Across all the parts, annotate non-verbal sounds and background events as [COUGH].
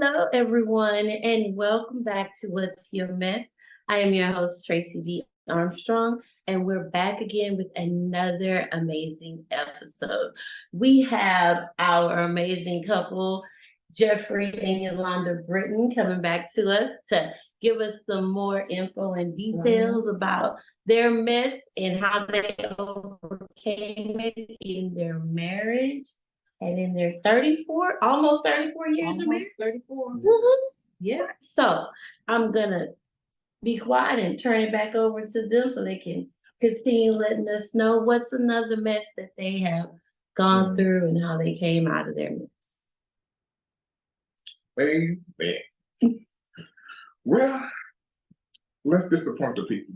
Hello, everyone, and welcome back to What's Your Mess. I am your host, Tracey D. Armstrong, and we're back again with another amazing episode. We have our amazing couple, Jeffery and Youlanda Britten, coming back to us to give us some more info and details about their mess and how they overcame it in their marriage and in their 34, almost 34 years of marriage. Almost thirty-four. Woo-hoo. Yeah. So I'm gonna be quiet and turn it back over to them so they can continue letting us know what's another mess that they have gone mm-hmm. through and how they came out of their mess. Amen. Well, let's disappoint the people.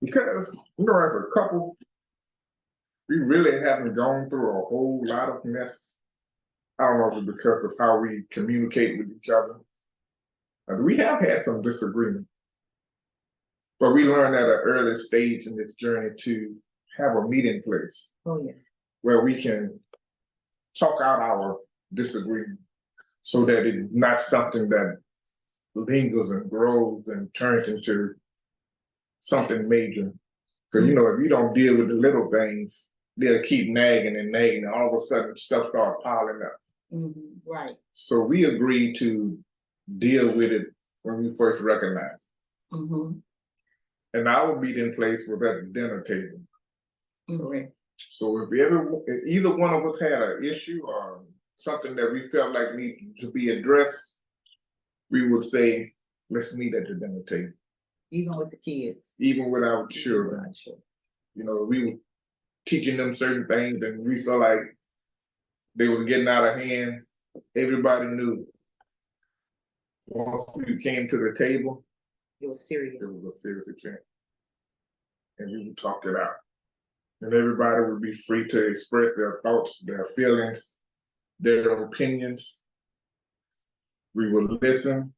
Because, you know, as a couple, we really haven't gone through a whole lot of mess. I don't know if it's because of how we communicate with each other. And we have had some disagreement. But we learned at an early stage in this journey to have a meeting place Oh, yeah. where we can talk out our disagreement so that it's not something that lingers and grows and turns into something major. Cause you mm-hmm. know, if you don't deal with the little things, they'll keep nagging and nagging, and all of a sudden stuff start piling up. Mhm, Right. So we agreed to deal with it when we first recognized. Mm-hmm. And our meeting place was at the dinner table. Correct. So if ever, if either one of us had an issue or something that we felt like needed to be addressed, we would say, let's meet at the dinner table, Even with the kids. even with our children. Sure. You know, we teaching them certain things and we felt like they were getting out of hand. Everybody knew. Once we came to the table, It was serious. it was a serious event. And we would talk it out. And everybody would be free to express their thoughts, their feelings, their opinions. We would listen.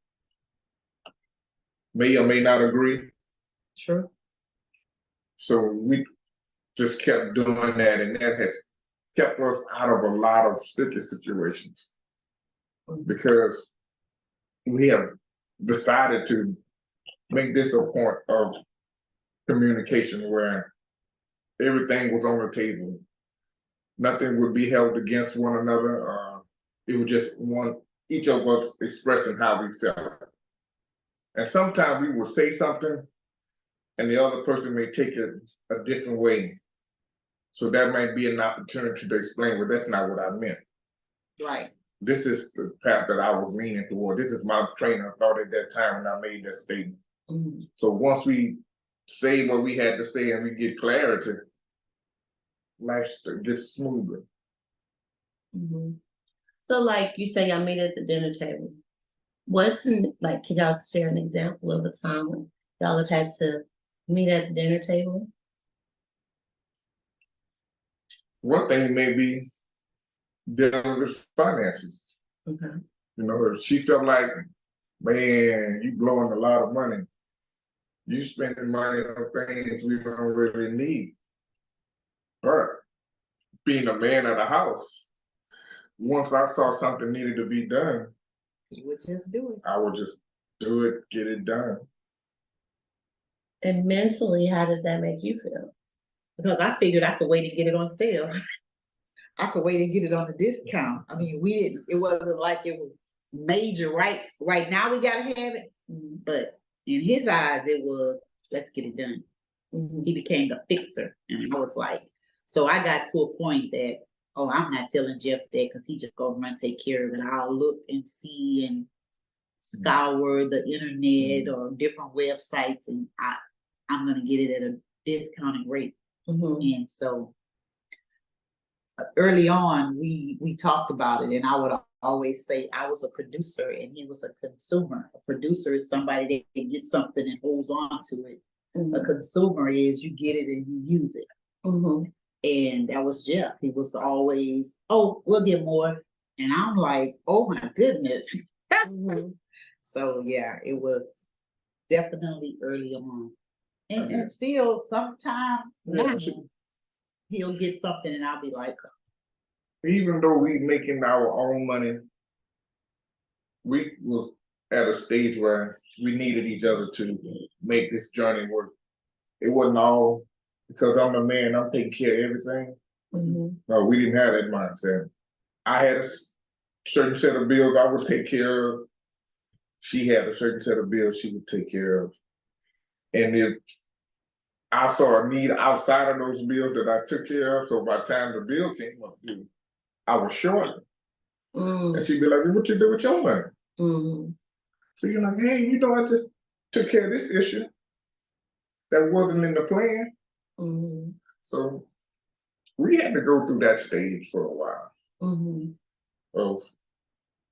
May or may not agree. Sure. So we just kept doing that and that has kept us out of a lot of sticky situations. Because we have decided to make this a point of communication where everything was on the table. Nothing would be held against one another, uh, it was just one, each of us expressing how we felt. And sometimes we will say something and the other person may take it a different way. So that might be an opportunity to explain, well, that's not what I meant. Right. This is the path that I was leaning toward. This is my trainer of thought at that time when I made that statement. Mhm. So once we say what we had to say and we get clarity, life gets smoother. Mhm. So like you say, y'all meet at the dinner table. What's in, like, can y'all share an example of a time when y'all have had to meet at the dinner table? One thing may be dealing with finances. Okay. You know, if she felt like, man, you blowing a lot of money. You spending money on things we don't really need. But being a man of the house, once I saw something needed to be done, You would just do it. I would just do it, get it done. And mentally, how did that make you feel? Because I figured I could wait and get it on sale. [LAUGHS] I could wait and get it on a discount. I mean, we didn't, it wasn't like it was major, right? Right now, we gotta have it, but in his eyes, it was, let's get it done. Mhm. he became the fixer. And I was like, so I got to a point that, oh, I'm not telling Jeff that because he just gonna run take care of it. I'll look and see and scour the internet or different websites and I, I'm gonna get it at a discounted rate. Mhm. And so uh, early on, we, we talked about it and I would always say I was a producer and he was a consumer. A producer is somebody that gets something and holds on to it a Mhm. consumer is you get it and you use it. Mhm. And that was Jeff. He was always, oh, we'll get more. And I'm like, oh my goodness. Mhm. [LAUGHS] So yeah, it was definitely early on. And, and still sometime Yeah, now, she- he'll get something and I'll be like, Even though we making our own money, we was at a stage where we needed each other to make this journey work. It wasn't all because I'm a man, I'm taking care of everything. Mhm. No, we didn't have that mindset. I had a s- certain set of bills I would take care of. She had a certain set of bills she would take care of. And if I saw a need outside of those bills that I took care of, so by the time the bill came up due, I was short. Mm, And she'd be like, what you do with your money? mm, So you're like, hey, you know, I just took care of this issue. That wasn't in the plan. mm, So we had to go through that stage for a while. mm, of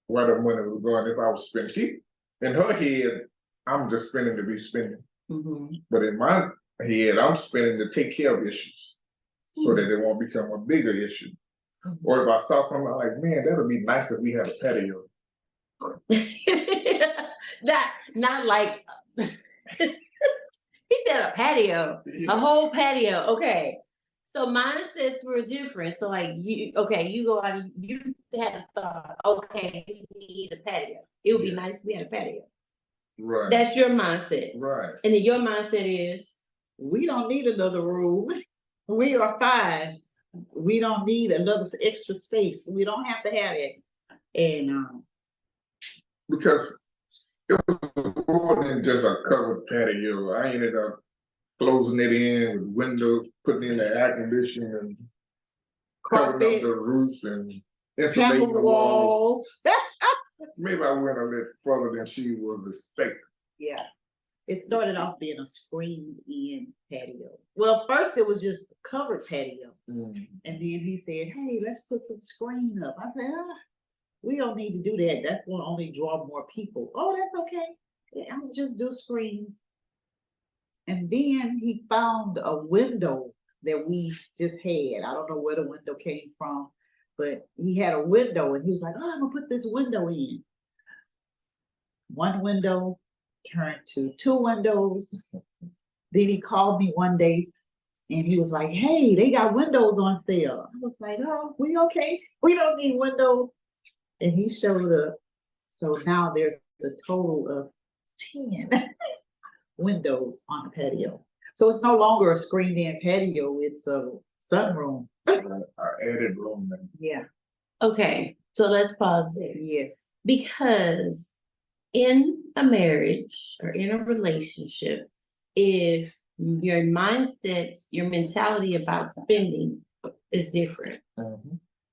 where the money was going if I was spending. She in her head, I'm just spending to be spending. Mm. But in my head, I'm spending to take care of issues. So that it won't become a bigger issue. Or if I saw something I'm like, man, that'd be nice if we had a patio. [LAUGHS] That, not like. [LAUGHS] He said a patio, a whole patio, okay. So mindsets were different, so like you, okay, you go out, and you had a thought, okay, we need a patio. It would be Yeah. nice if we had a patio. Right. That's your mindset, right. and then your mindset is, We don't need another room. [LAUGHS] We are fine. We don't need another s- extra space. We don't have to have it. And, um, Because it was more than just a covered patio. I ended up closing it in with windows, putting in the air conditioning and covering up carpet, the roof and insulating panel the walls. walls. [LAUGHS] Maybe I went a little further than she was expecting. Yeah. It started off being a screened in patio. Well, first it was just covered patio. And then he said, hey, let's put some screen up. I said, ah, we don't need to do that. That's gonna only draw more people. Oh, that's okay. Yeah, I'm just do screens. And then he found a window that we just had. I don't know where the window came from, but he had a window and he was like, oh, I'm gonna put this window in. One window turned to two windows. Then he called me one day and he was like, hey, they got windows on sale. I was like, oh, we okay? We don't need windows. And he showed up. So now there's a total of ten [LAUGHS] windows on the patio. So it's no longer a screened in patio, it's a sunroom. I added room and Yeah, okay, so let's pause there. yes. Because in a marriage or in a relationship, if your mindset, your mentality about spending is different,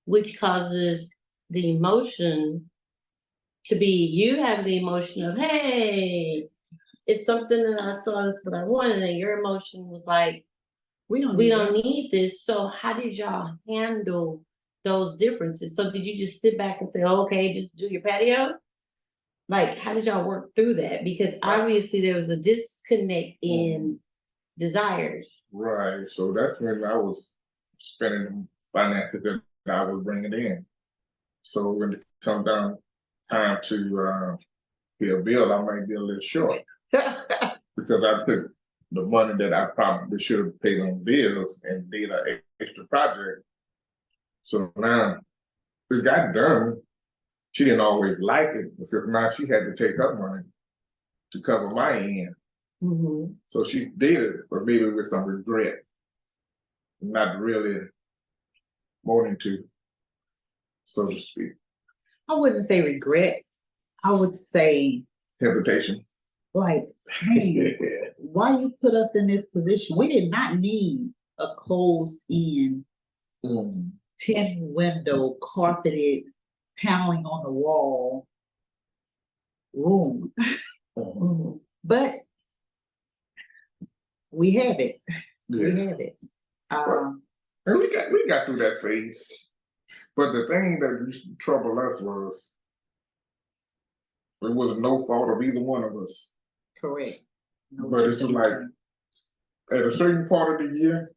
which causes the emotion to be you have the emotion of, hey, it's something that I saw, that's what I wanted, and your emotion was like, We don't. we need don't that. need this. So how did y'all handle those differences? So did you just sit back and say, okay, just do your patio? Like, how did y'all work through that? Because obviously there was a disconnect in desires. Right, so that's when I was spending the finances that I was bringing in. So when it comes down time to uh pay a bill, I might be a little short [LAUGHS] because I took the money that I probably should have paid on bills and did an extra project. So now it got done. She didn't always like it because now she had to take her money to cover my end. Mhm. So she did it, but maybe with some regret. Not really wanting to, so to speak, I wouldn't say regret. I would say hesitation. Like, hey, why you put us in this position? We did not need a closed in Mm, ten window carpeted paneling on the wall room, mm, Mhm. but we have it, we Yeah, have it. Um, and we got, we got through that phase. But the thing that used to trouble us was it was no fault of either one of us. Correct. No But it's like-. At a certain part of the year,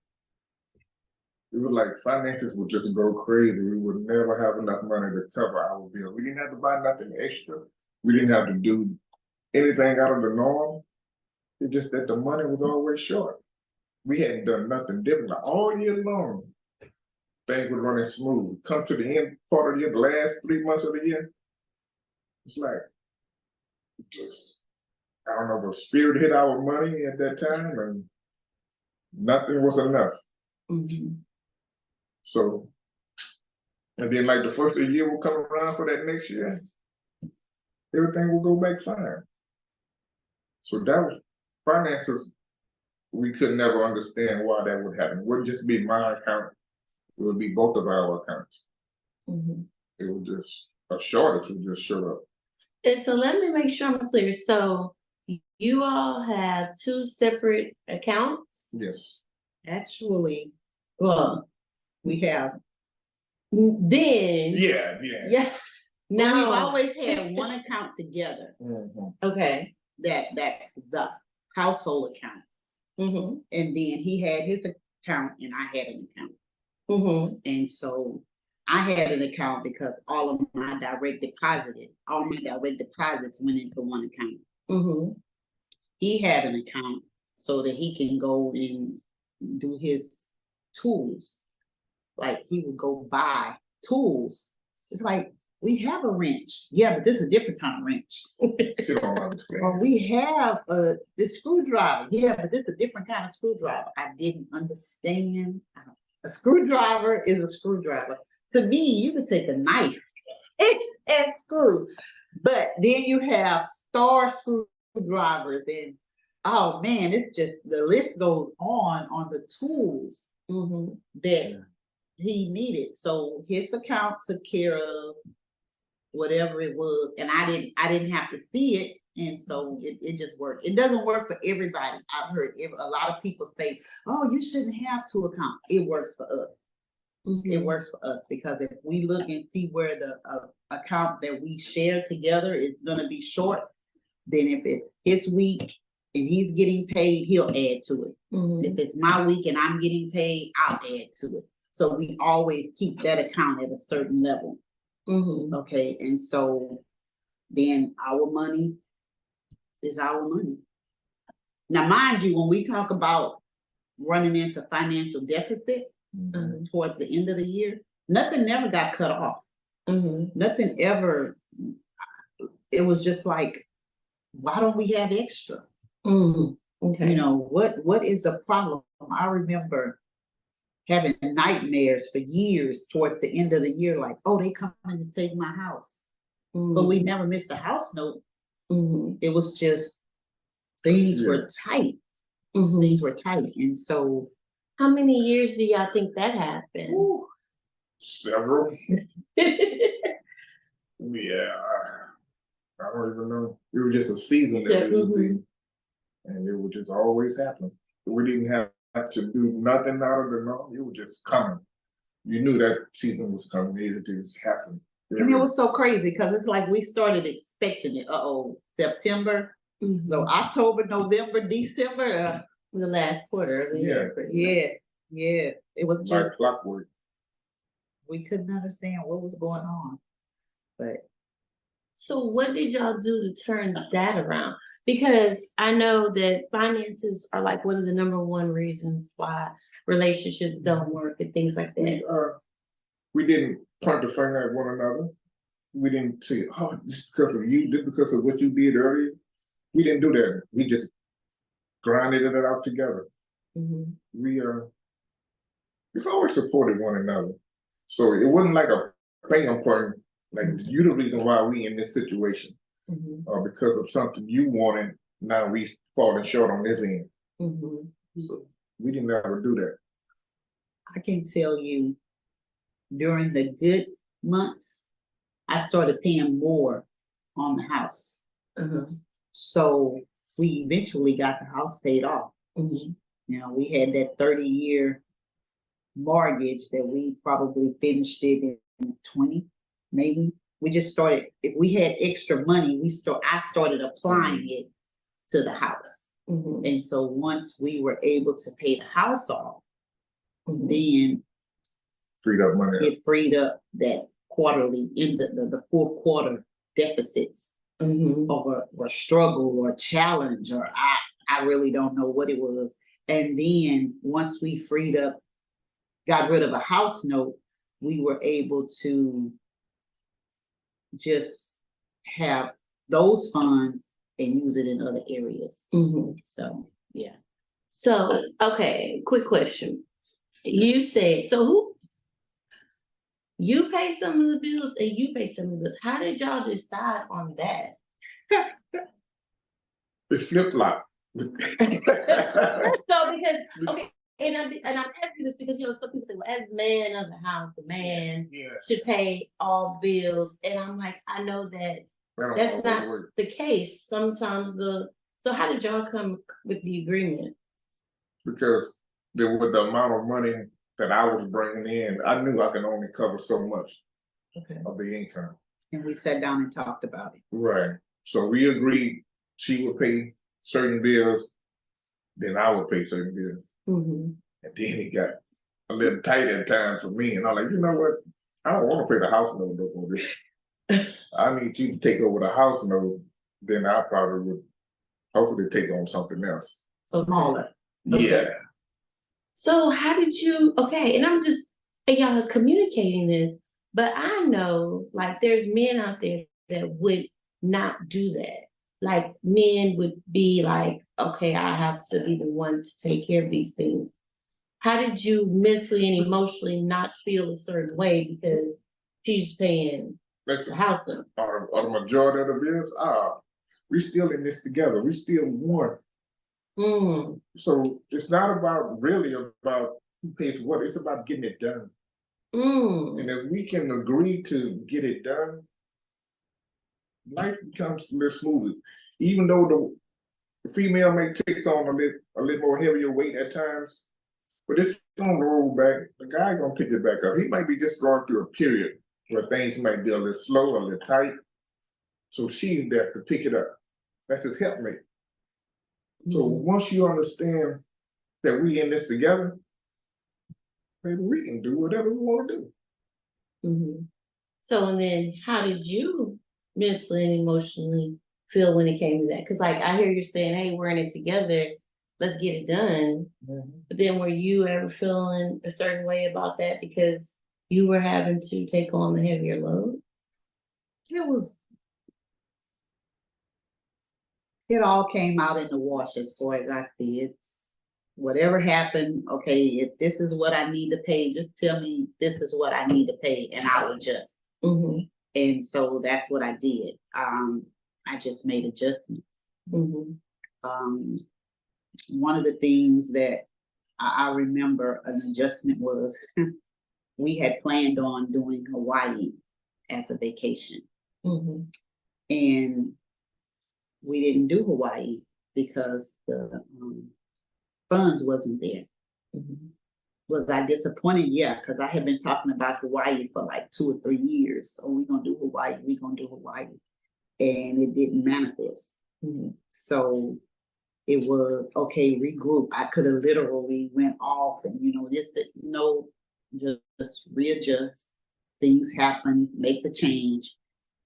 it was like finances would just go crazy. We would never have enough money to cover our bill. We didn't have to buy nothing extra. We didn't have to do anything out of the norm. It's just that the money was always short. We hadn't done nothing different all year long. Things were running smooth. Come to the end part of the year, the last three months of the year, It's like, just, I don't know, the spirit hit our money at that time and nothing was enough, Mhm. so. And then like the first of the year will come around for that next year, everything will go back fine. So that was finances, we could never understand why that would happen, it wouldn't just be my account, it would be both of our accounts. Mhm. It would just, a shortage would just show up. And so let me make sure I'm clear. So you all have two separate accounts? Yes, Actually, well, we have, N- Then, yeah, yeah. yeah. well, we've Now, always had one account together, Mhm. okay. that, that's the household account. Mm-hmm, And then he had his account and I had an account. mm-hmm, And so I had an account because all of my direct deposited, all my direct deposits went into one account. mm-hmm, He had an account so that he can go and do his tools. Like he would go buy tools. It's like, we have a wrench. Yeah, but this is a different kind of wrench. She don't [LAUGHS] understand. Or we have a the screwdriver. Yeah, but this is a different kind of screwdriver. I didn't understand. I don't- A screwdriver is a screwdriver. To me, you could take a knife [LAUGHS] and screw. But then you have star screwdrivers and oh man, it's just the list goes on on the tools mm-hmm. that he needed. So his account took care of whatever it was, and I didn't, I didn't have to see it, and so it, it just worked. It doesn't work for everybody. I've heard ev- a lot of people say, oh, you shouldn't have two accounts. It works for us. It mm-hmm. works for us because if we look and see where the uh, account that we share together is gonna be short, then if it's his week and he's getting paid, he'll add to it. Mm-hmm. If it's my week and I'm getting paid, I'll add to it. So we always keep that account at a certain level, Mm-hmm. okay? And so then our money is our money. Now, mind you, when we talk about running into financial deficit Mhm. towards the end of the year, nothing never got cut off. Mm-hmm. Nothing ever. It was just like, why don't we have extra? Okay. you know, what, what is the problem? I remember having nightmares for years towards the end of the year, like, oh, they coming to take my house. But we never missed a house note. Mm-hmm. It was just, things were tight, Mm-hmm. things were tight, and so. How many years do y'all think that happened? whew, Several, [LAUGHS] yeah. I don't even know. It was just a season that we was in. And it would just always happen. We didn't have to do nothing out of the norm. It was just coming. You knew that season was coming. It just happened. And it was so crazy, cause it's like we started expecting it, uh-oh, September, Mhm. so October, November, December, uh, The last quarter of the year. pretty much. yes, yes, it was just. like clockwork. we couldn't understand what was going on. But So what did y'all do to turn that around? Because I know that finances are like one of the number one reasons why relationships don't work and things like that. We, uh, we didn't point the finger at one another. We didn't say, oh, this because of you, this because of what you did earlier. We didn't do that. We just grinded it out together. Mhm. We, uh, we've always supported one another. So it wasn't like a finger pointing, like you the reason why we in this situation, Mhm. or because of something you wanted, now we falling short on this end. Mhm. So we didn't ever do that. I can tell you during the good months, I started paying more on the house. Mhm. So we eventually got the house paid off. Mhm. You know, we had that thirty year mortgage that we probably finished it in twenty, maybe. We just started, if we had extra money, we start, I started applying it to the house. Mhm. And so once we were able to pay the house off, Mhm. then Freed up money. it freed up that quarterly in the, the, the four quarter deficits Mhm. or, or struggle or challenge or I, I really don't know what it was. And then once we freed up, got rid of a house note, we were able to just have those funds and use it in other areas. Mhm. So, yeah. So, okay, quick question. You said, so who? You pay some of the bills and you pay some of the bills. How did y'all decide on that? It's flip flop. [LAUGHS] So because, okay, and I'm, and I'm asking this because, you know, some people say, well, as man of the house, the man Yeah. should pay all bills. And I'm like, I know that don't That's not- work. the case, sometimes the, so how did y'all come with the agreement? Because there with the amount of money that I was bringing in, I knew I could only cover so much Okay. of the income. And we sat down and talked about it. Right. So we agreed she would pay certain bills, then I would pay certain bills. Mm-hmm. And then it got a little tight at times for me, and I'm like, you know what? I don't wanna pay the house note no more. [LAUGHS] I need you to take over the house note, then I probably would hopefully take on something else. Smaller. Okay. Yeah, So how did you, okay, and I'm just, and y'all are communicating this, but I know like there's men out there that would not do that. Like men would be like, okay, I have to be the one to take care of these things. How did you mentally and emotionally not feel a certain way because she's paying that's the house note? or, or the majority of the bills, ah, we still in this together, we still one. Mm, So it's not about really about who pays for what, it's about getting it done. mm, And if we can agree to get it done, life becomes a little smoother. Even though the- the female may take on a little, a little more heavier weight at times, but it's gonna roll back. The guy's gonna pick it back up. He might be just going through a period where things might be a little slow, a little tight. So she's there to pick it up. That's his helpmate. So mm. once you understand that we in this together, maybe we can do whatever we wanna do. Mhm. So and then how did you mentally and emotionally feel when it came to that? Cause like I hear you saying, hey, we're in it together, let's get it done. But then were you ever feeling a certain way about that because you were having to take on the heavier load? It was. It all came out in the wash as far as I see it's whatever happened, okay, if this is what I need to pay, just tell me this is what I need to pay and I'll just. Mm-hmm, And so that's what I did. Um, I just made adjustments. mm-hmm, Um, one of the things that I, I remember an adjustment was [LAUGHS] we had planned on doing Hawaii as a vacation. mm-hmm, And we didn't do Hawaii because the um, funds wasn't there. mm-hmm. Was I disappointed? Yeah, because I had been talking about Hawaii for like two or three years. So we're gonna do Hawaii, we're gonna do Hawaii. And it didn't manifest. mm-hmm. So it was, okay, regroup. I could have literally went off and, you know, just, to- you know, just readjust. Things happen, make the change,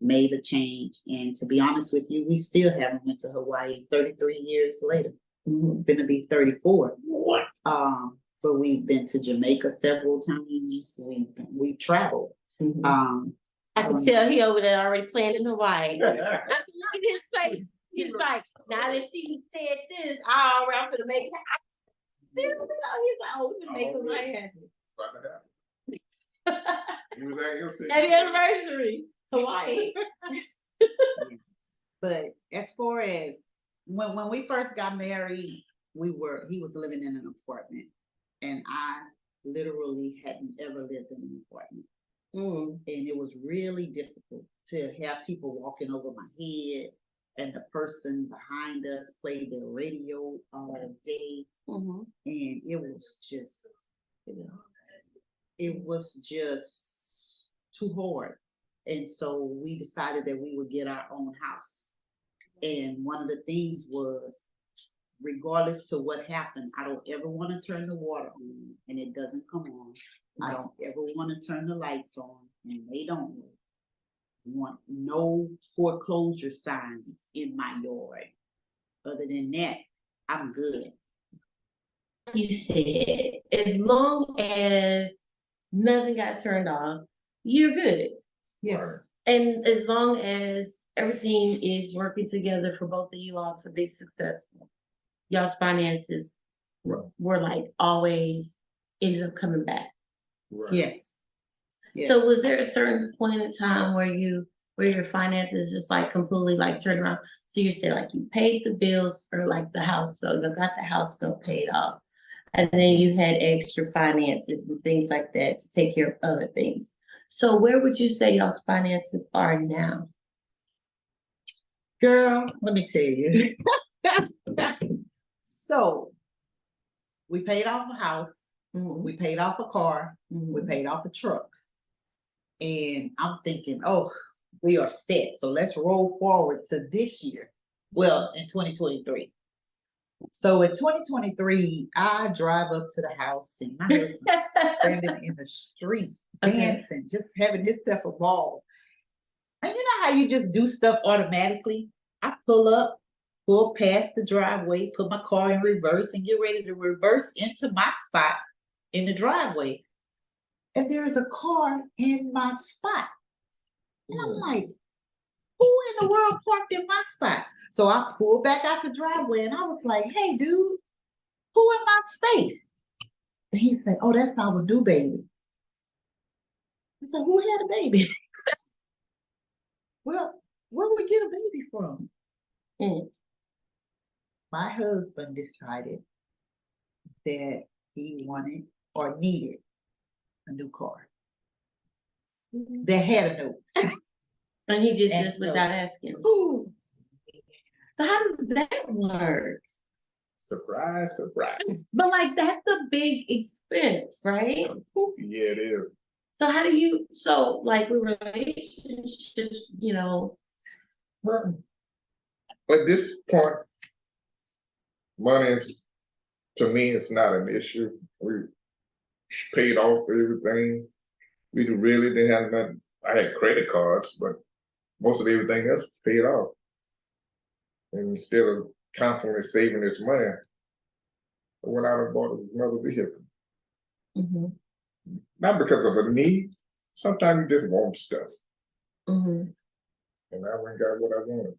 made a change. And to be honest with you, we still haven't went to Hawaii thirty-three years later. mm-hmm. Finna be thirty-four. What? Um, but we've been to Jamaica several times. We, we've traveled. mm-hmm. Um, I can um, tell he over there already planned in Hawaii. [LAUGHS] I can look at his face. He's like, now that she said this, I already I'm gonna make it. happen." [LAUGHS] He's like, oh, we can make Hawaii happen. You was at your city? Happy anniversary, Hawaii. [LAUGHS] But as far as when when we first got married, we were he was living in an apartment, and I literally hadn't ever lived in an apartment, Mm, and it was really difficult to have people walking over my head, and the person behind us played their radio all day, mhm, and it was just, you know, it was just too hard. And so we decided that we would get our own house. And one of the things was, regardless to what happened, I don't ever want to turn the water on and it doesn't come on. I don't ever want to turn the lights on and they don't. work. Want no foreclosure signs in my yard. Other than that, I'm good. You said, as long as nothing got turned off, you're good. Yes. And as long as everything is working together for both of you all to be successful. Y'all's finances Right. were like always ended up coming back. Right. Yes. So was there a certain point in time where you, where your finances just like completely like turned around? So you said like you paid the bills or like the house, so you got the house note paid off. And then you had extra finances and things like that to take care of other things. So where would you say y'all's finances are now? Girl, let me tell you. [LAUGHS] So. We paid off a house, Mhm, we paid off a car, we mhm. paid off a truck. And I'm thinking, oh, we are set, so let's roll forward to this year. Well, in twenty twenty-three. So in twenty twenty-three, I drive up to the house and my husband [LAUGHS] standing in the street Okay. dancing, just having his stuff a ball. And you know how you just do stuff automatically? I pull up, pull past the driveway, put my car in reverse and get ready to reverse into my spot in the driveway. And there is a car in my spot. And I'm Mm. like, who in the world parked in my spot? So I pulled back out the driveway and I was like, hey, dude, who in my space? And he said, oh, that's our new baby. I said, who had a baby? [LAUGHS] Well, where do we get a baby from? Mm. My husband decided that he wanted or needed a new car mm-hmm. that had a note. And [LAUGHS] he did And this so- without asking. Ooh, So how does that work? Surprise, surprise. But like, that's a big expense, right? Yeah, it is. So how do you, so like with relationships, you know, Well, At this point, money is, to me, it's not an issue. We paid off everything. We really didn't have nothing. I had credit cards, but most of everything else was paid off. And instead of constantly saving this money, I went out and bought another vehicle. mhm, Not because of a need. Sometimes you just want stuff, mhm. and I went and got what I wanted.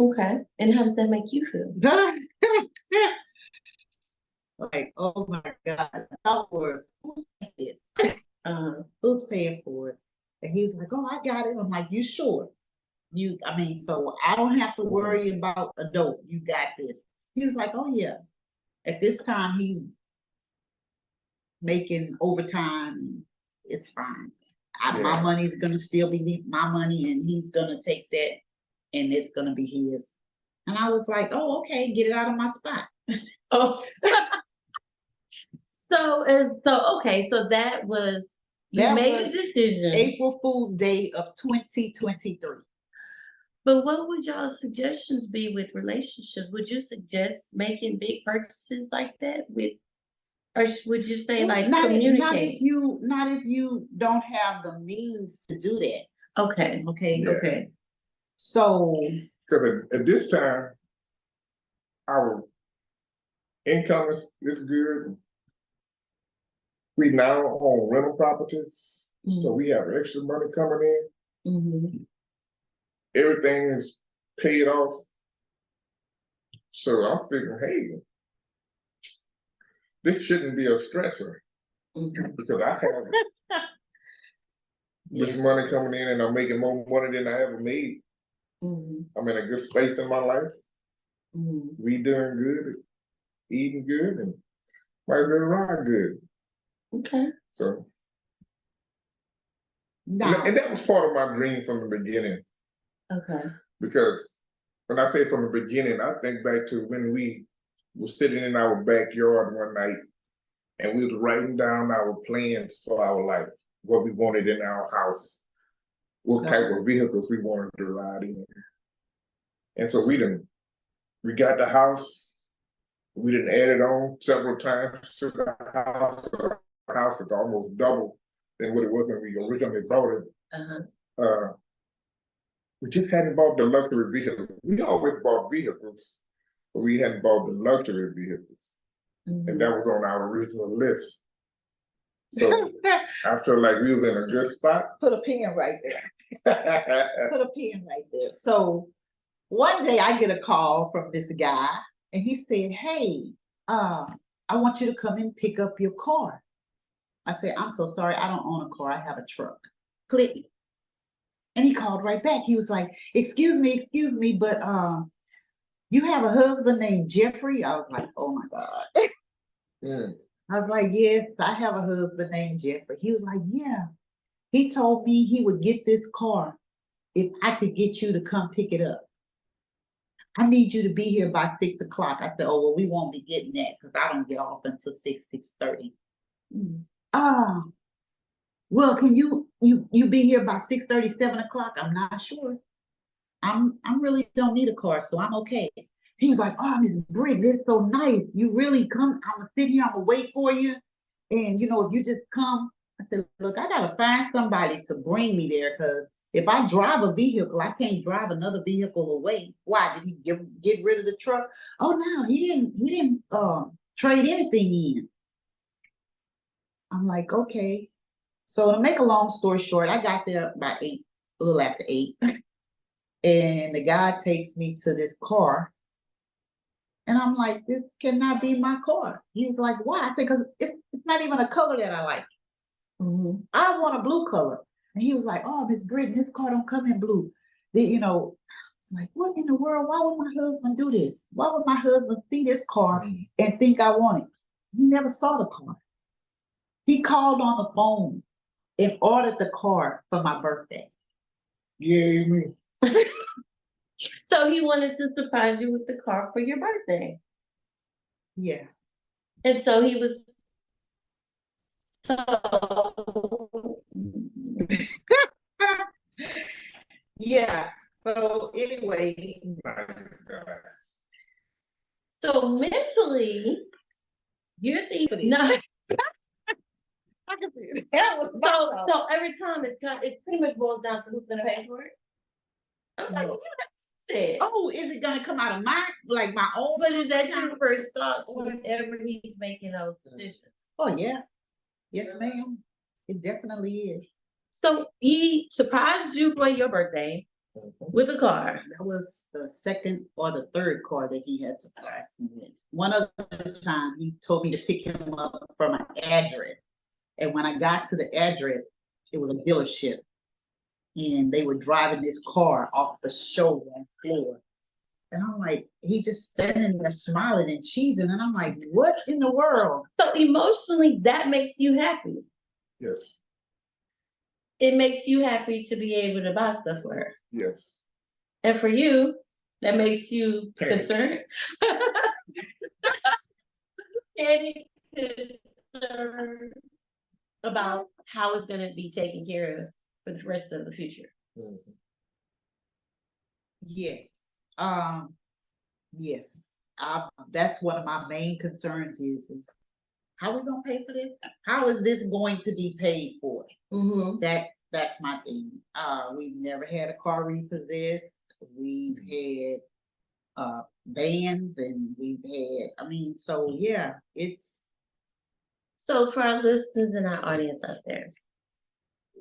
okay, and how does that make you feel? [LAUGHS] like, oh my God, was, who's paying this? Uh, Who's paying for it? And he's like, oh, I got it. I'm like, you sure? You, I mean, so I don't have to worry about a dope. You got this. He was like, oh yeah. At this time, he's making overtime. It's fine. I, my money's gonna still be my money and he's gonna take that and it's gonna be his. And I was like, oh, okay, get it out of my spot. [LAUGHS] oh. So is, so, okay, so that was, you That made a decision, April Fool's Day of twenty twenty-three. but what would y'all suggestions be with relationships? Would you suggest making big purchases like that with? Or would you say like Not if, not if you, not if you don't have the means to do that, Okay, okay? Yeah. okay, So, Cause at, at this time, our income is, is good. We now own rental properties, so we have extra money coming in, mhm, everything is paid off. So I'm thinking, hey. This shouldn't be a stressor, mhm. because I have [LAUGHS] this money coming in and I'm making more money than I ever made. Mhm, I'm in a good space in my life. mhm. we doing good, eating good, and might be around good. Okay, So, and now, and that was part of my dream from the beginning. okay, Because when I say from the beginning, I think back to when we were sitting in our backyard one night, and we was writing down our plans for our life, what we wanted in our house, what type of vehicles we wanted to ride in. And so we didn't, we got the house, we didn't add it on several times to the house. The house is almost double than what it was when we originally bought it. uh-huh, Uh, we just hadn't bought the luxury vehicle. We always bought vehicles, but we hadn't bought the luxury vehicles, and that was on our original list. So [LAUGHS] I feel like we was in a good spot. put a pin right there. [LAUGHS] Put a pin right there. So one day I get a call from this guy and he said, Hey, uh, I want you to come and pick up your car. I said, I'm so sorry, I don't own a car, I have a truck. Click. And he called right back. He was like, Excuse me, excuse me, but um, you have a husband named Jeffery? I was like, Oh my God. [LAUGHS] Mm, I was like, Yes, I have a husband named Jeffery. He was like, Yeah. He told me he would get this car if I could get you to come pick it up. I need you to be here by six o'clock. I said, Oh, well, we won't be getting that because I don't get off until six, six thirty. Mm. Ah, well, can you you you be here by six thirty, seven o'clock? I'm not sure. I'm I'm really don't need a car, so I'm okay. He was like, Oh, Miss Britt, it's so nice. You really come, I'm gonna sit here, I'm gonna wait for you. And you know, if you just come, I said, look, I gotta find somebody to bring me there because if I drive a vehicle, I can't drive another vehicle away. Why? Did he give get rid of the truck? Oh no, he didn't he didn't um trade anything in. I'm like, okay. So to make a long story short, I got there by eight, a little after eight. And the guy takes me to this car. And I'm like, this cannot be my car. He was like, why? I said, because it's, it's not even a color that I like. Mhm. I want a blue color. And he was like, oh, Miss Britten, this car don't come in blue. The, you know, it's like, what in the world? Why would my husband do this? Why would my husband see this car and think I want it? He never saw the car. He called on the phone and ordered the car for my birthday. Yeah, me. [LAUGHS] So he wanted to surprise you with the car for your birthday. Yeah. And so he was so [LAUGHS] Yeah. So anyway, so mentally you're thinking no I can [LAUGHS] see that was so fault. so every time it's got it pretty much boils down to who's gonna pay for it. I'm No. you said. Oh, is it gonna come out of my like my own? But is that your first thoughts whenever he's making those decisions? Oh yeah. Yes, ma'am. It definitely is. So he surprised you for your birthday mm-hmm. with a car. That was the second or the third car that he had surprised me with. One other time, he told me to pick him up from an address. And when I got to the address, it was a dealership. And they were driving this car off the showroom floor. And I'm like, he just standing there smiling and cheesing. And I'm like, what in the world? So emotionally, that makes you happy. Yes, It makes you happy to be able to buy stuff for her. yes. And for you, that makes you Panic. concerned. [LAUGHS] Any concern about how it's gonna be taken care of for the rest of the future. Mhm. Yes, um, yes, uh, that's one of my main concerns is, is how we gonna pay for this? How is this going to be paid for? Mm-hmm. That's, that's my thing. Uh, we've never had a car repossessed. We've had uh, vans and we've had, I mean, so yeah, it's, So for our listeners and our audience out there,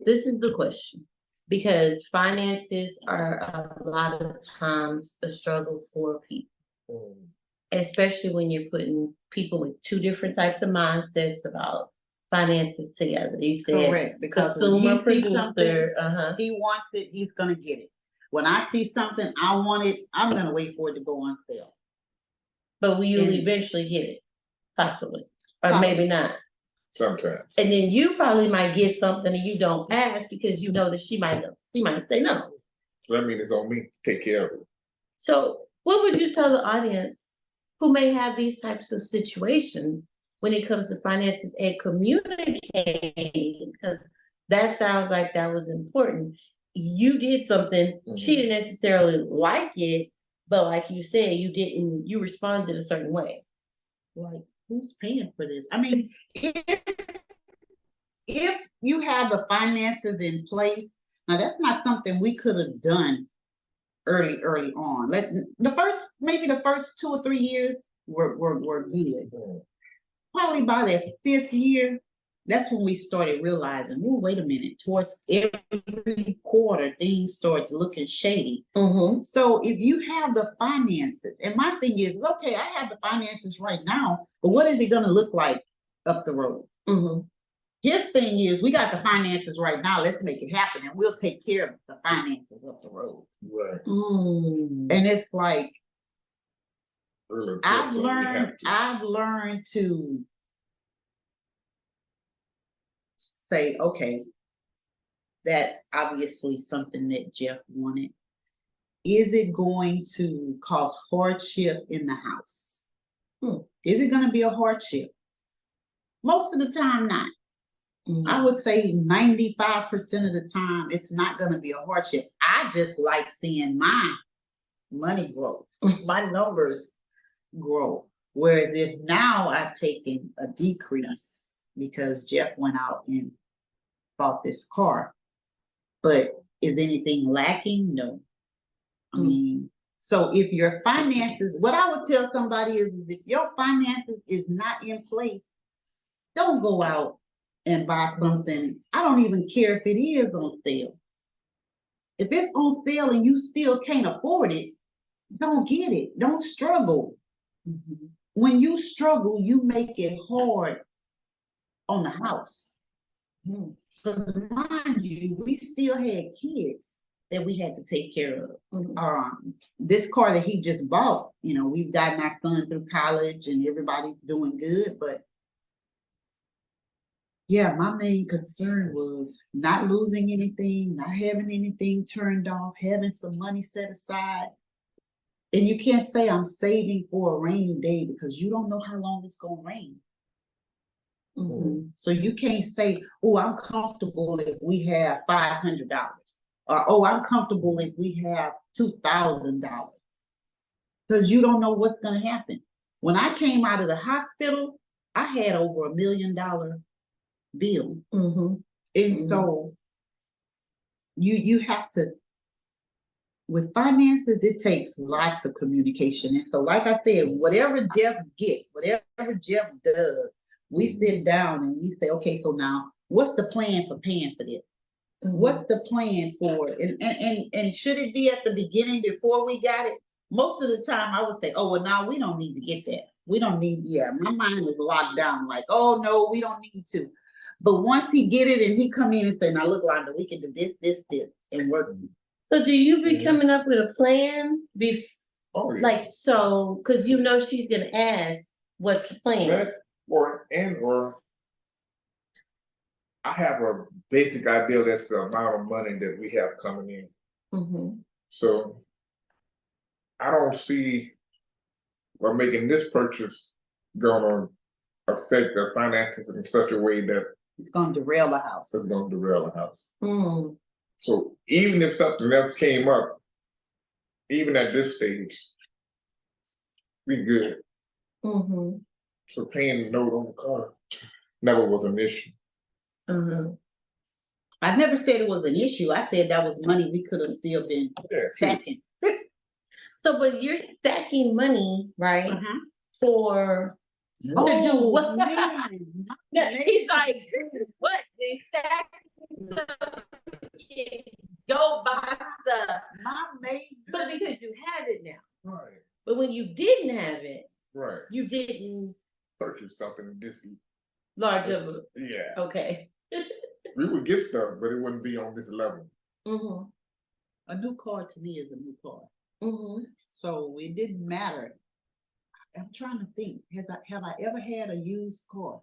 this is the question. Because finances are a lot of times a struggle for people. Mm, especially when you're putting people with two different types of mindsets about finances together. You said correct, because when consumer he sees something, producer, uh-huh. he wants it, he's gonna get it. When I see something, I want it, I'm gonna wait for it to go on sale. But will you eventually get it? Possibly. Or maybe not. Sometimes. And then you probably might get something and you don't ask because you know that she might she might say no. That means it's on me to take care of it. So what would you tell the audience who may have these types of situations when it comes to finances and communicating? Because that sounds like that was important. You did something, she Mhm. didn't necessarily like it, but like you said, you didn't, you responded a certain way. like, who's paying for this? I mean, if, if you have the finances in place, now that's not something we could have done early, early on. Let, the first, maybe the first two or three years were, were, were good. Probably by that fifth year, that's when we started realizing, oh, wait a minute, towards every quarter, things starts looking shady. Mm-hmm. So if you have the finances, and my thing is, okay, I have the finances right now, but what is it gonna look like up the road? Mm-hmm. His thing is, we got the finances right now, let's make it happen, and we'll take care of the finances up the road. Right. Mm. And it's like, I've so we have learned, I've learned to say, okay, that's obviously something that Jeff wanted. Is it going to cause hardship in the house? Hmm. Is it gonna be a hardship? Most of the time, not. I would say ninety-five percent of the time, it's not gonna be a hardship. I just like seeing my money grow, [LAUGHS] my numbers grow. Whereas if now I've taken a decrease because Jeff went out and bought this car. But is anything lacking? No. I Mm. mean, so if your finances, what I would tell somebody is if your finances is not in place, don't go out and buy something. I don't even care if it is on sale. If it's on sale and you still can't afford it, don't get it. Don't struggle. Mhm. When you struggle, you make it hard on the house. Mhm. Cause mind you, we still had kids that we had to take care of. Mhm. Um, this car that he just bought, you know, we've gotten our son through college and everybody's doing good, but yeah, my main concern was not losing anything, not having anything turned off, having some money set aside. And you can't say I'm saving for a rainy day because you don't know how long it's gonna rain. Mhm. So you can't say, oh, I'm comfortable if we have five hundred dollars. Or, oh, I'm comfortable if we have two thousand dollars. Cause you don't know what's gonna happen. When I came out of the hospital, I had over a million dollar bill. Mhm. And Mhm. so you, you have to, with finances, it takes lots of communication. And so like I said, whatever Jeff get, whatever Jeff does, we sit down and we say, okay, so now what's the plan for paying for this? Mhm. What's the plan for, it? and, and, and, and should it be at the beginning before we got it? Most of the time I would say, oh, well, now we don't need to get that. We don't need, yeah, my mind is locked down, like, oh, no, we don't need to. But once he get it and he come in and say, now look, Londa, we can do this, this, this, and work. So do you be coming up with a plan before, Oh, yeah. like so, cause you know she's gonna ask, what's the plan? That, or, and, or. I have a basic idea that's the amount of money that we have coming in, Mhm. so. I don't see. Or making this purchase gonna affect the finances in such a way that It's gonna derail the house. it's gonna derail the house. Mm. So even if something else came up, even at this stage. We good, Mhm. So paying the note on the car never was an issue. Mhm. I never said it was an issue. I said that was money we could have still been Yeah, stacking. [LAUGHS] So, but you're stacking money, right, Mhm. for, Oh, to do Oh, what? man. [LAUGHS] No, He's like, what, they stacking stuff, go buy stuff, My main, but because you have it now. Right, But when you didn't have it, right, you didn't purchase something this, large of a, yeah, okay. we would get stuff, but it wouldn't be on this level. Mhm, a new car to me is a new car. mhm. So it didn't matter. I'm trying to think, has I, have I ever had a used car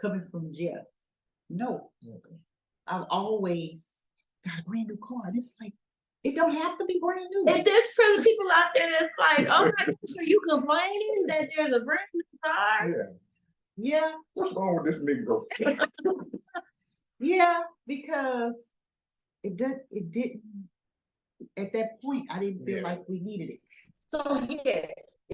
coming from Jeff? No, I've always got a brand new car. This is like, it don't have to be brand new. If there's probably people out there that's like, oh my gosh, are you complaining that there's a brand new car? Yeah, Yeah, what's wrong with this Negro? [LAUGHS] yeah, because it did, it didn't, at that point, I didn't feel Yeah. like we needed it. So, yeah,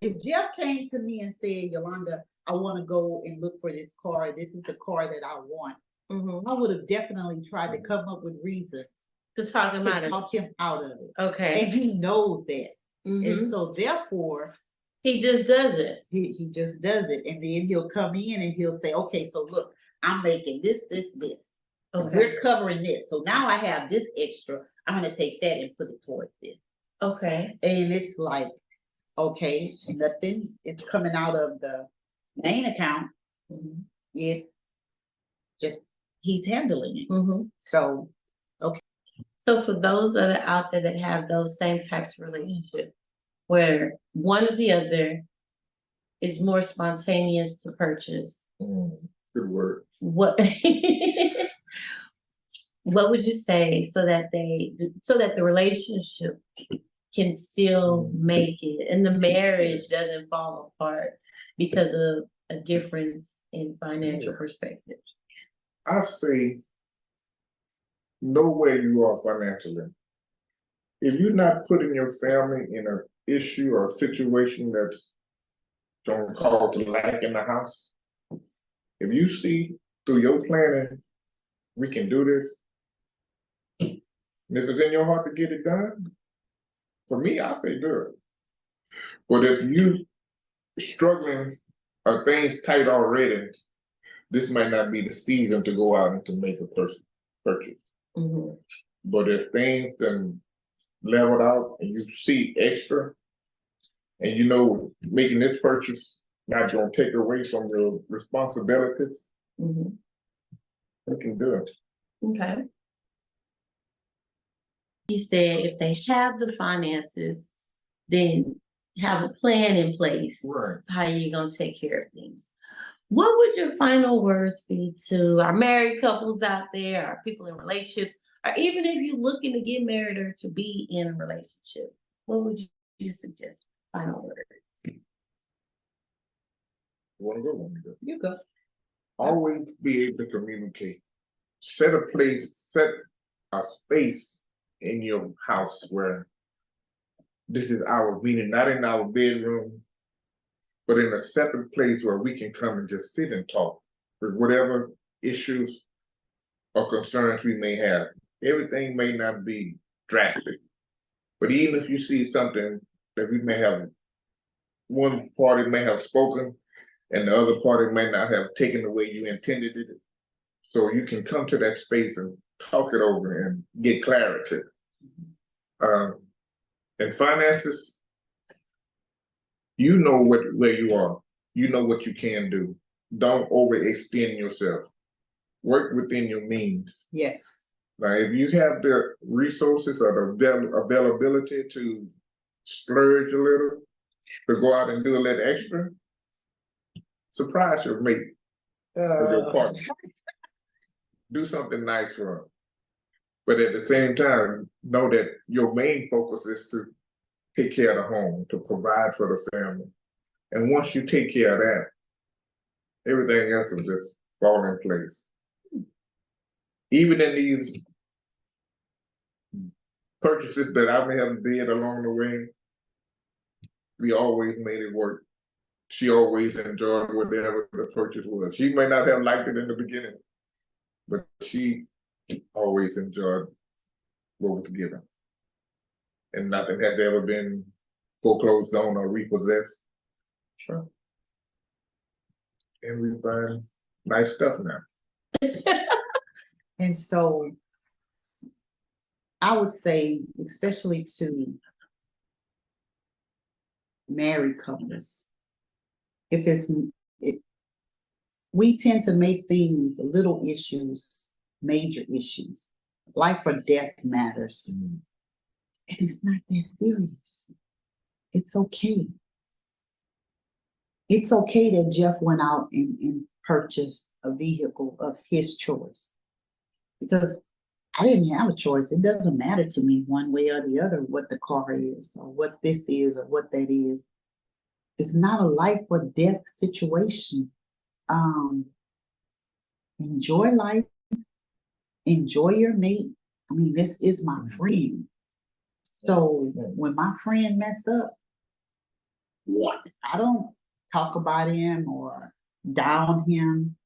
if Jeff came to me and said, Youlanda, I wanna go and look for this car, this is the car that I want. Mhm. I would have definitely tried to come up with reasons To talk to about it, talk him out of it. okay. And he knows that. And Mhm. so therefore, He just does it. he, he just does it. And then he'll come in and he'll say, okay, so look, I'm making this, this, this. Okay, We're covering this, so now I have this extra, I'm gonna take that and put it towards this. okay, And it's like, okay, nothing is coming out of the main account, mhm, it's just, he's handling it, mhm. so. So for those that are out there that have those same types of relationships, where one or the other is more spontaneous to purchase, Mm, Good word. what? [LAUGHS] What would you say so that they, so that the relationship can still make it and the marriage doesn't fall apart because of a difference in financial perspective? I say, know where you are financially. If you're not putting your family in an issue or a situation that's gonna cause lack in the house. If you see through your planning, we can do this. And if it's in your heart to get it done, for me, I say do it. But if you struggling or things tight already, this might not be the season to go out and to make a person purchase. Mhm, But if things then leveled out and you see extra. And you know, making this purchase not gonna take away from your responsibilities, mhm. we can do it. Okay. You said if they have the finances, then have a plan in place, Right. how you gonna take care of things. What would your final words be to our married couples out there, our people in relationships, or even if you're looking to get married or to be in a relationship? What would you- suggest, final word? You wanna go, wanna go? You go. Always be able to communicate. Set a place, set a space in your house where. This is our meeting, not in our bedroom. But in a separate place where we can come and just sit and talk, with whatever issues. Or concerns we may have, everything may not be drastic. But even if you see something that we may have. One party may have spoken and the other party may not have taken the way you intended it. So you can come to that space and talk it over and get clarity. Um, and finances. You know what, where you are, you know what you can do, don't overextend yourself. Work within your means, Yes, now, if you have the resources or the avail- availability to splurge a little, to go out and do a little extra. Surprise your mate or your Uh, partner. Do something nice for them. But at the same time, know that your main focus is to take care of the home, to provide for the family. And once you take care of that, everything else will just fall in place. Even in these purchases that I may have did along the way, we always made it work. She always enjoyed whatever the purchase was. She may not have liked it in the beginning, but she always enjoyed what was given. And nothing has ever been foreclosed on or repossessed. We find nice stuff now. [LAUGHS] and so. I would say, especially to. Married couples. If it's, n- it. We tend to make things little issues, major issues, life or death matters. Mm. And it's not that serious. It's okay. It's okay that Jeff went out and, and purchased a vehicle of his choice. Because I didn't have a choice. It doesn't matter to me one way or the other what the car is or what this is or what that is. It's not a life or death situation. Um, enjoy life. Enjoy your mate. I mean, this is my friend. So when my friend mess up, what? I don't talk about him or down him.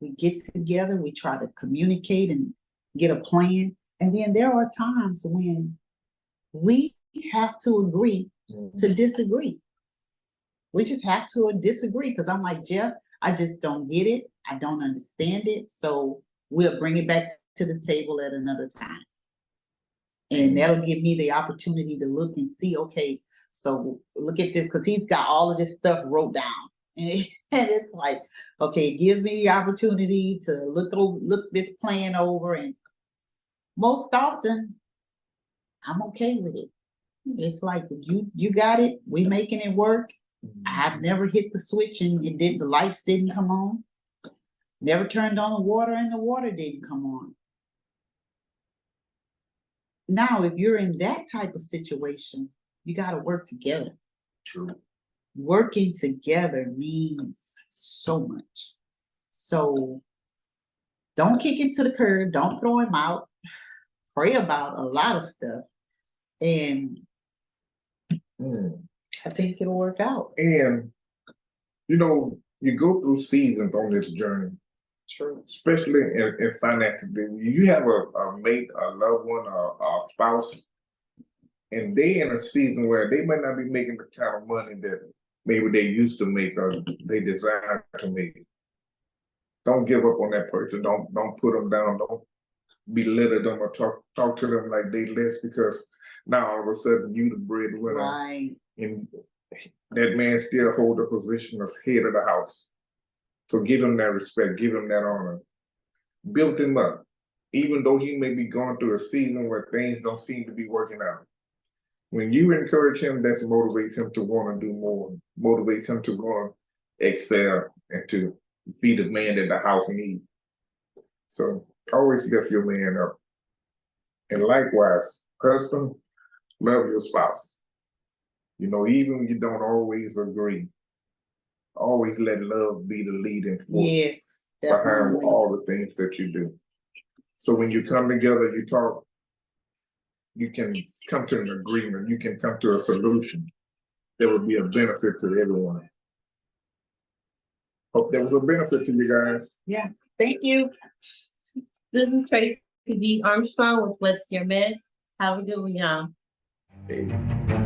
We get together, we try to communicate and get a plan. And then there are times when we have to agree mm-hmm. to disagree. We just have to disagree because I'm like, Jeff, I just don't get it. I don't understand it. So we'll bring it back to the table at another time. And mm-hmm. that'll give me the opportunity to look and see, okay, so look at this, cause he's got all of this stuff wrote down. And [LAUGHS] it- and it's like, okay, it gives me the opportunity to look over, look this plan over and most often, I'm okay with it. It's like, you, you got it, we making it work. I've mm-hmm. never hit the switch and it didn't. the lights didn't come on. Never turned on the water and the water didn't come on. Now, if you're in that type of situation, you gotta work together. True. Working together means so much. So don't kick him to the curb, don't throw him out. Pray about a lot of stuff. And Mm. I think it'll work out. And, you know, you go through seasons on this journey, True. especially in, in finances. When You have a, a mate, a loved one, a, a spouse, and they in a season where they might not be making the kind of money that maybe they used to make or they desire to make. Don't give up on that person. Don't don't put them down. Don't belittle them or talk talk to them like they less because now all of a sudden you the breadwinner Right. and that man still hold the position of head of the house. So give him that respect, give him that honor. Build him up, even though he may be going through a season where things don't seem to be working out. When you encourage him, that motivates him to want to do more, motivates him to go and excel and to be the man that the house needs. So always lift your man up. And likewise, husband, love your spouse. You know, even when you don't always agree, always let love be the leading force Yes. behind definitely. all the things that you do. So when you come together, you talk, you can come to an agreement, you can come to a solution that would be a benefit to everyone. Hope that was a benefit to you guys. Yeah. Thank you. This is Tracey D. Armstrong with What's Your Mess? How are we doing, y'all? Hey.